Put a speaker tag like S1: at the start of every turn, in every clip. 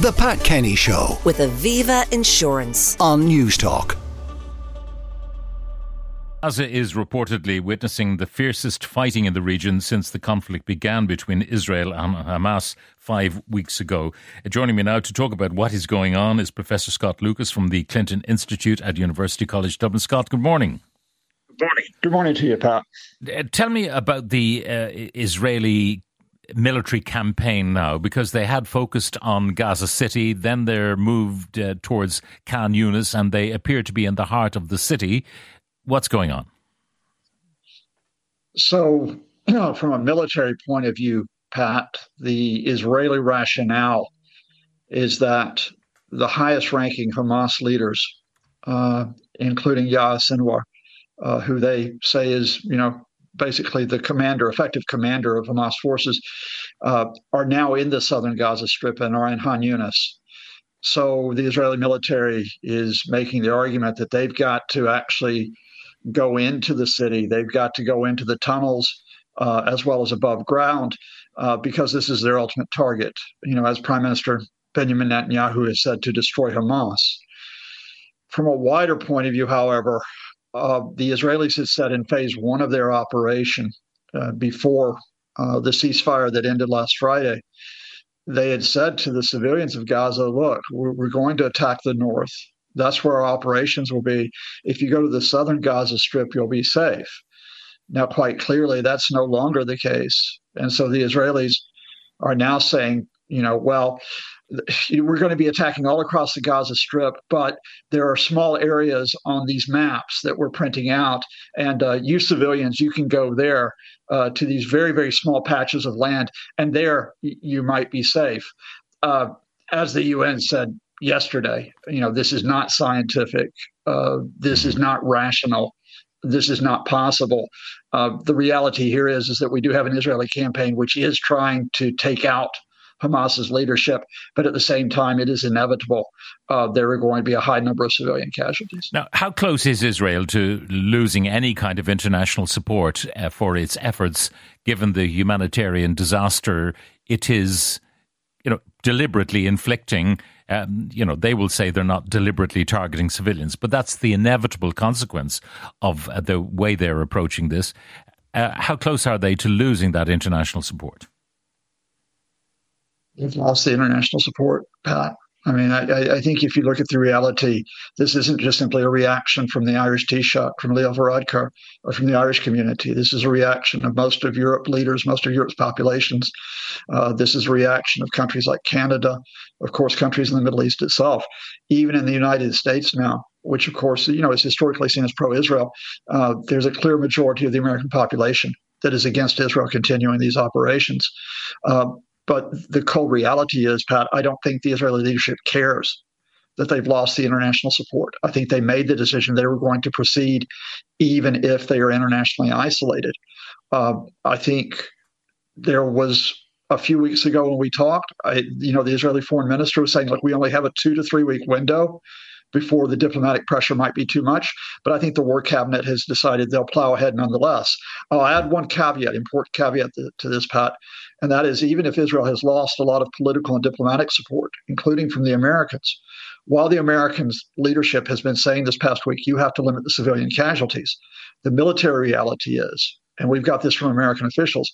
S1: The Pat Kenny Show
S2: with Aviva Insurance.
S1: on News Talk.
S3: Gaza is reportedly witnessing the fiercest fighting in the region since the conflict began between Israel and Hamas five weeks ago. Joining me now to talk about what is going on is Professor Scott Lucas from the Clinton Institute at University College Dublin. Scott, good morning.
S4: Good morning. Good morning to you, Pat.
S3: Uh, Tell me about the uh, Israeli military campaign now, because they had focused on Gaza City, then they're moved uh, towards Khan Yunis, and they appear to be in the heart of the city. What's going on?
S4: So, you know, from a military point of view, Pat, the Israeli rationale is that the highest ranking Hamas leaders, uh, including Yahya Sinwar, uh, who they say is, you know, basically the commander, effective commander of Hamas forces, uh, are now in the southern Gaza Strip and are in Han Yunis. So the Israeli military is making the argument that they've got to actually go into the city. They've got to go into the tunnels uh, as well as above ground uh, because this is their ultimate target. You know, as Prime Minister Benjamin Netanyahu has said, to destroy Hamas. From a wider point of view, however, uh, the Israelis had said in phase one of their operation uh, before uh, the ceasefire that ended last Friday, they had said to the civilians of Gaza, look, we're, we're going to attack the north. That's where our operations will be. If you go to the southern Gaza Strip, you'll be safe. Now, quite clearly, that's no longer the case. And so the Israelis are now saying, you know, well, we're going to be attacking all across the Gaza Strip, but there are small areas on these maps that we're printing out, and uh, you civilians, you can go there uh, to these very, very small patches of land, and there you might be safe. Uh, as the UN said yesterday, you know, this is not scientific. Uh, this is not rational. This is not possible. Uh, the reality here is, is that we do have an Israeli campaign which is trying to take out Hamas's leadership, but at the same time, it is inevitable uh, there are going to be a high number of civilian casualties.
S3: Now, how close is Israel to losing any kind of international support uh, for its efforts, given the humanitarian disaster it is, you know, deliberately inflicting? Um, you know, they will say they're not deliberately targeting civilians, but that's the inevitable consequence of uh, the way they're approaching this. Uh, how close are they to losing that international support?
S4: They've lost the international support, Pat. I mean, I, I think if you look at the reality, this isn't just simply a reaction from the Irish Taoiseach, from Leo Varadkar, or from the Irish community. This is a reaction of most of Europe leaders, most of Europe's populations. Uh, this is a reaction of countries like Canada, of course, countries in the Middle East itself, even in the United States now, which, of course, you know, is historically seen as pro-Israel. Uh, there's a clear majority of the American population that is against Israel continuing these operations. Uh, but the cold reality is, Pat, I don't think the Israeli leadership cares that they've lost the international support. I think they made the decision they were going to proceed even if they are internationally isolated. Uh, I think there was a few weeks ago when we talked, I, you know, the Israeli foreign minister was saying, look, we only have a two to three week window before the diplomatic pressure might be too much. But I think the war cabinet has decided they'll plow ahead nonetheless. I'll add one caveat, important caveat to, to this, Pat, and that is even if Israel has lost a lot of political and diplomatic support, including from the Americans, while the Americans' leadership has been saying this past week, you have to limit the civilian casualties, the military reality is, and we've got this from American officials,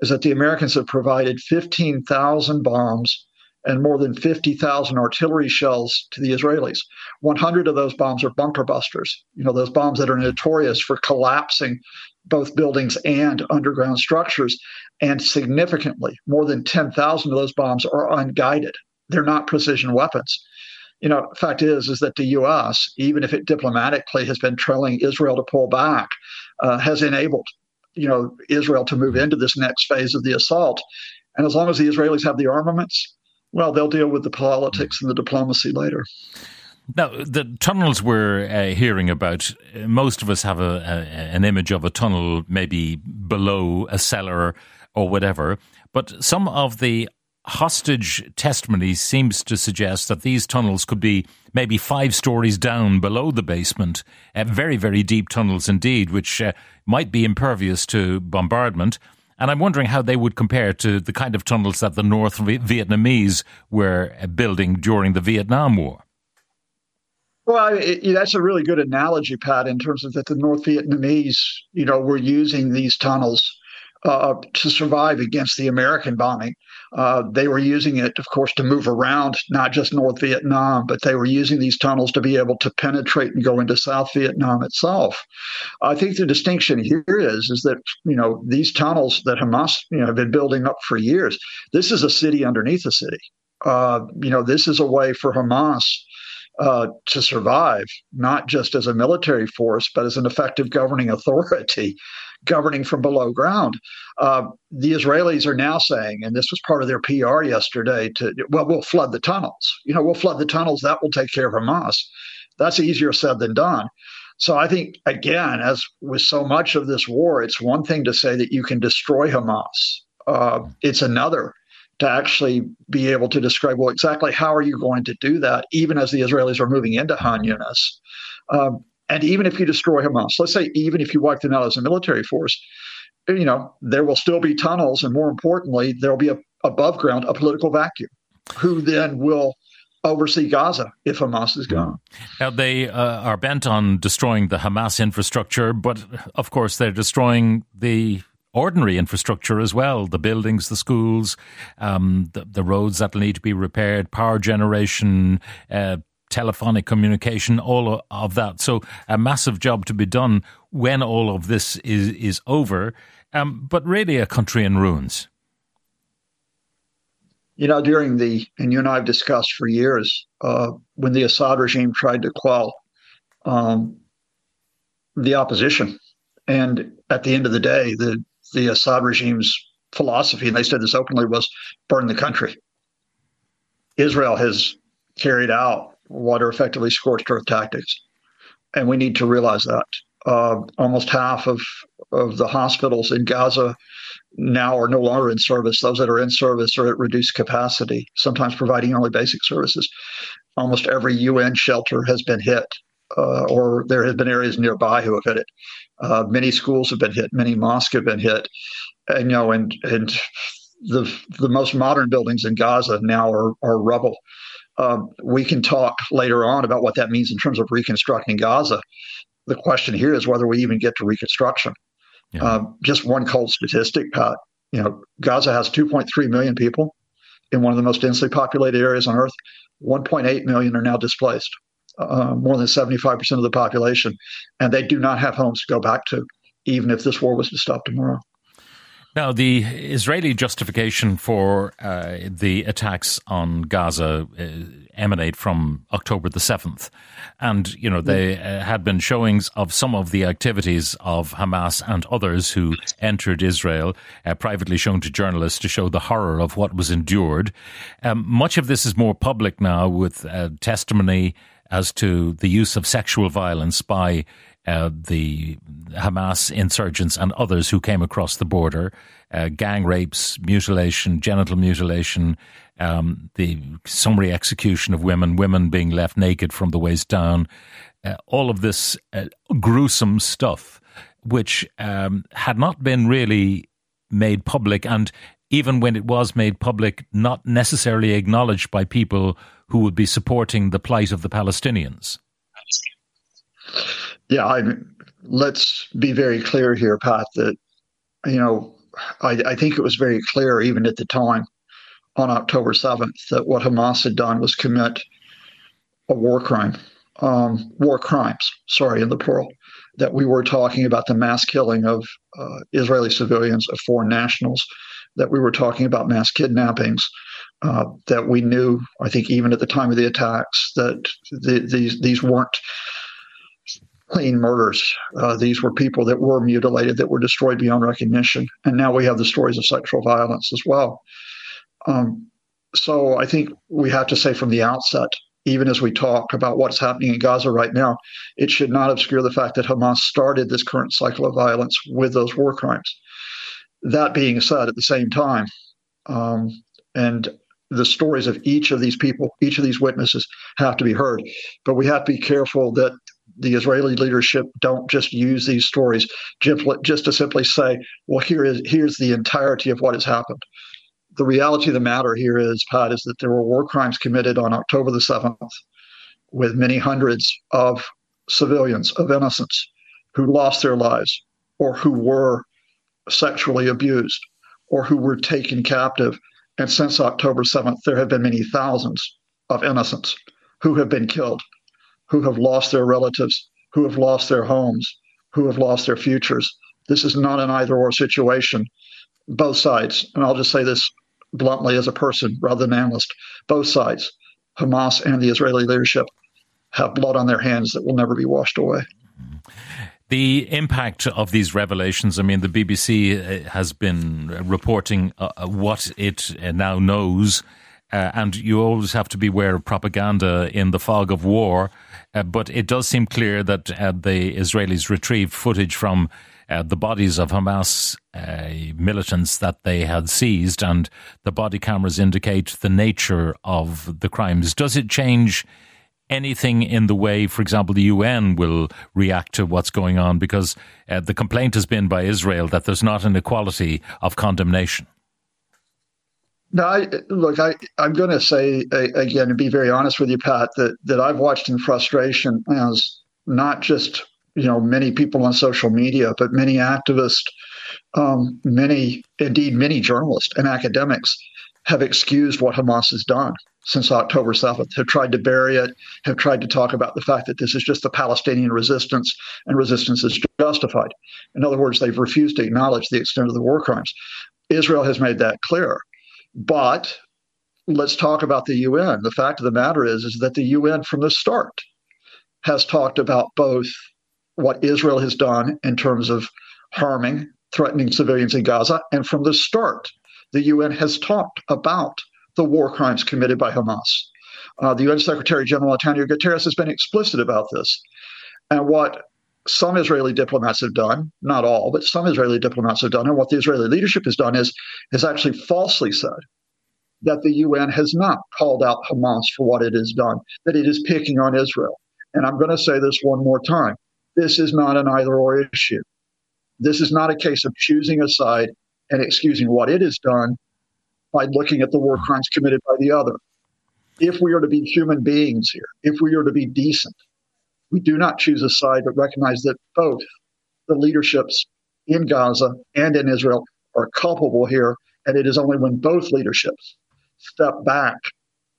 S4: is that the Americans have provided 15,000 bombs and more than 50,000 artillery shells to the Israelis. 100 of those bombs are bunker busters, you know, those bombs that are notorious for collapsing both buildings and underground structures. And significantly, more than 10,000 of those bombs are unguided. They're not precision weapons. You know, fact is, is that the U.S., even if it diplomatically has been trailing Israel to pull back, uh, has enabled, you know, Israel to move into this next phase of the assault. And as long as the Israelis have the armaments, well, they'll deal with the politics and the diplomacy later.
S3: Now, the tunnels we're uh, hearing about, uh, most of us have a, a, an image of a tunnel maybe below a cellar or whatever. But some of the hostage testimony seems to suggest that these tunnels could be maybe five stories down below the basement, uh, very, very deep tunnels indeed, which uh, might be impervious to bombardment. And I'm wondering how they would compare to the kind of tunnels that the North Vietnamese were uh, building during the Vietnam War.
S4: Well, it, that's a really good analogy, Pat, in terms of that the North Vietnamese, you know, were using these tunnels uh, to survive against the American bombing. Uh, they were using it, of course, to move around not just North Vietnam, but they were using these tunnels to be able to penetrate and go into South Vietnam itself. I think the distinction here is is that you know these tunnels that Hamas you know have been building up for years. This is a city underneath a city. Uh, you know, this is a way for Hamas uh, to survive, not just as a military force, but as an effective governing authority, governing from below ground. Uh, the Israelis are now saying, and this was part of their PR yesterday, to well, we'll flood the tunnels. You know, we'll flood the tunnels. That will take care of Hamas. That's easier said than done. So I think, again, as with so much of this war, it's one thing to say that you can destroy Hamas. Uh, it's another to actually be able to describe well exactly how are you going to do that even as the israelis are moving into han yunis um, and even if you destroy hamas let's say even if you wipe them out as a military force you know there will still be tunnels and more importantly there will be a, above ground a political vacuum who then will oversee Gaza if Hamas is gone.
S3: Now, they uh, are bent on destroying the Hamas infrastructure, but of course, they're destroying the ordinary infrastructure as well the buildings, the schools, um, the, the, roads that need to be repaired, power generation, uh, telephonic communication, all of that. So, a massive job to be done when all of this is, is over, um, but really a country in ruins.
S4: You know, during the, and you and I have discussed for years, uh, when the Assad regime tried to quell um, the opposition. And at the end of the day, the the Assad regime's philosophy, and they said this openly, was burn the country. Israel has carried out what are effectively scorched earth tactics, and we need to realize that. Uh, almost half of, of the hospitals in Gaza now are no longer in service. Those that are in service are at reduced capacity, sometimes providing only basic services. Almost every UN shelter has been hit, uh, or there have been areas nearby who have hit it. Uh, many schools have been hit, many mosques have been hit, and you know, and and the the most modern buildings in Gaza now are are rubble. Um, we can talk later on about what that means in terms of reconstructing Gaza. The question here is whether we even get to reconstruction. Yeah. Um, just one cold statistic, Pat. You know, Gaza has 2.3 million people in one of the most densely populated areas on Earth. 1.8 million are now displaced uh, more than 75% of the population, and they do not have homes to go back to, even if this war was to stop tomorrow.
S3: Now, the Israeli justification for uh, the attacks on Gaza uh, emanate from October the 7th. And, you know, they uh, had been showings of some of the activities of Hamas and others who entered Israel, uh, privately shown to journalists to show the horror of what was endured. Um, much of this is more public now with uh, testimony as to the use of sexual violence by uh, the Hamas insurgents and others who came across the border, uh, gang rapes, mutilation, genital mutilation, um, the summary execution of women, women being left naked from the waist down, uh, all of this uh, gruesome stuff, which um, had not been really made public, and even when it was made public, not necessarily acknowledged by people who would be supporting the plight of the Palestinians.
S4: Yeah, I, let's be very clear here, Pat, that, you know, I, I think it was very clear even at the time on October 7th that what Hamas had done was commit a war crime, um, war crimes, sorry, in the plural, that we were talking about the mass killing of uh, Israeli civilians, of foreign nationals, that we were talking about mass kidnappings, uh, that we knew, I think, even at the time of the attacks, that the, these these weren't clean murders. Uh, these were people that were mutilated, that were destroyed beyond recognition, and now we have the stories of sexual violence as well. Um, so I think we have to say from the outset, even as we talk about what's happening in Gaza right now, it should not obscure the fact that Hamas started this current cycle of violence with those war crimes. That being said, at the same time, um, and the stories of each of these people, each of these witnesses have to be heard. But we have to be careful that the Israeli leadership don't just use these stories just, to simply say, well, here is here's the entirety of what has happened. The reality of the matter here is, Pat, is that there were war crimes committed on October the 7th with many hundreds of civilians, of innocents, who lost their lives or who were sexually abused or who were taken captive. And since October 7th, there have been many thousands of innocents who have been killed who have lost their relatives, who have lost their homes, who have lost their futures. This is not an either or situation. Both sides, and I'll just say this bluntly as a person rather than analyst, both sides, Hamas and the Israeli leadership, have blood on their hands that will never be washed away.
S3: The impact of these revelations, I mean, the BBC uh, has been reporting uh, uh, what it now knows, uh, and you always have to beware of propaganda in the fog of war. Uh, but it does seem clear that uh, the Israelis retrieved footage from uh, the bodies of Hamas uh, militants that they had seized, and the body cameras indicate the nature of the crimes. Does it change anything in the way, for example, the UN will react to what's going on? Because uh, the complaint has been by Israel that there's not an equality of condemnation.
S4: No, I, look, I, I'm going to say again, and be very honest with you, Pat, that, that I've watched in frustration as not just you know many people on social media, but many activists, um, many indeed many journalists and academics have excused what Hamas has done since October 7th, have tried to bury it, have tried to talk about the fact that this is just the Palestinian resistance and resistance is justified. In other words, they've refused to acknowledge the extent of the war crimes. Israel has made that clear. But let's talk about the UN. The fact of the matter is, is that the UN from the start has talked about both what Israel has done in terms of harming, threatening civilians in Gaza, and from the start, the UN has talked about the war crimes committed by Hamas. Uh, the UN Secretary General Antonio Guterres has been explicit about this. And what some Israeli diplomats have done, not all, but some Israeli diplomats have done, and what the Israeli leadership has done is has actually falsely said that the UN has not called out Hamas for what it has done, that it is picking on Israel. And I'm going to say this one more time. This is not an either or issue. This is not a case of choosing a side and excusing what it has done by looking at the war crimes committed by the other. If we are to be human beings here, if we are to be decent, we do not choose a side, but recognize that both the leaderships in Gaza and in Israel are culpable here. And it is only when both leaderships step back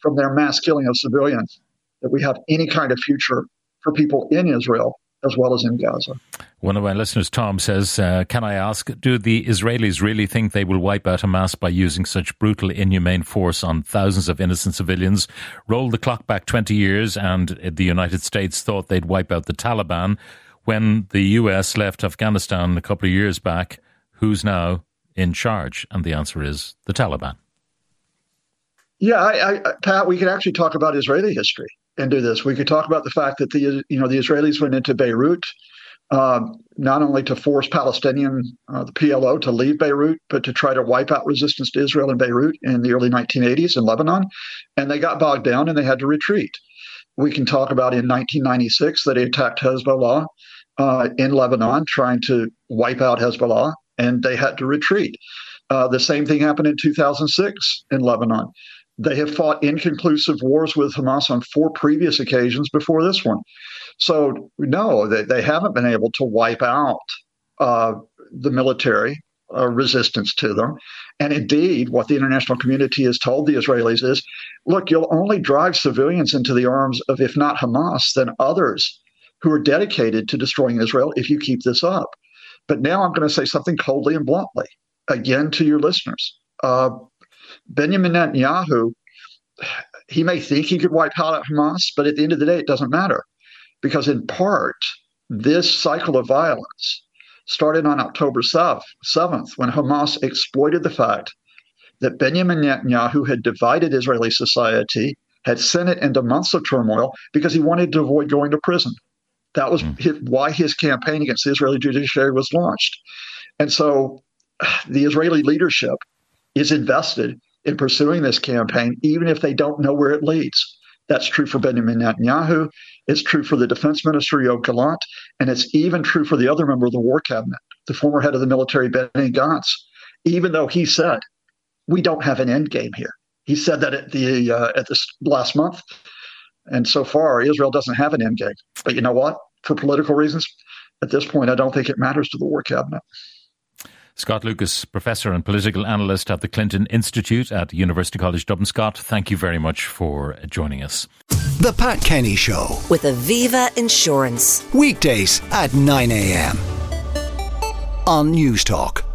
S4: from their mass killing of civilians that we have any kind of future for people in Israel as well as in Gaza.
S3: One of my listeners, Tom, says, uh, Can I ask, do the Israelis really think they will wipe out Hamas by using such brutal, inhumane force on thousands of innocent civilians? Roll the clock back 20 years, and the United States thought they'd wipe out the Taliban. When the US left Afghanistan a couple of years back, who's now in charge? And the answer is the Taliban.
S4: Yeah, I, I, Pat, we could actually talk about Israeli history and do this. We could talk about the fact that the you know the Israelis went into Beirut um, not only to force Palestinian uh, the PLO to leave Beirut, but to try to wipe out resistance to Israel in Beirut in the early 1980s in Lebanon, and they got bogged down and they had to retreat. We can talk about in 1996 that they attacked Hezbollah uh, in Lebanon, trying to wipe out Hezbollah, and they had to retreat. Uh, the same thing happened in 2006 in Lebanon. They have fought inconclusive wars with Hamas on four previous occasions before this one. So, no, they, they haven't been able to wipe out uh, the military uh, resistance to them. And indeed, what the international community has told the Israelis is look, you'll only drive civilians into the arms of, if not Hamas, then others who are dedicated to destroying Israel if you keep this up. But now I'm going to say something coldly and bluntly, again to your listeners. Uh, Benjamin Netanyahu, he may think he could wipe out Hamas, but at the end of the day, it doesn't matter. Because in part, this cycle of violence started on October 7th when Hamas exploited the fact that Benjamin Netanyahu had divided Israeli society, had sent it into months of turmoil because he wanted to avoid going to prison. That was hmm. his, why his campaign against the Israeli judiciary was launched. And so the Israeli leadership is invested in pursuing this campaign, even if they don't know where it leads. That's true for Benjamin Netanyahu. It's true for the defense minister, Yoav Gallant. And it's even true for the other member of the war cabinet, the former head of the military, Benny Gantz, even though he said, we don't have an end game here. He said that at the uh, at this last month, and so far Israel doesn't have an end game. But you know what? For political reasons, at this point, I don't think it matters to the war cabinet.
S3: Scott Lucas, professor and political analyst at the Clinton Institute at University College Dublin. Scott, thank you very much for uh, joining us.
S1: The Pat Kenny Show.
S2: With Aviva Insurance.
S1: Weekdays at 9 a.m. on Newstalk.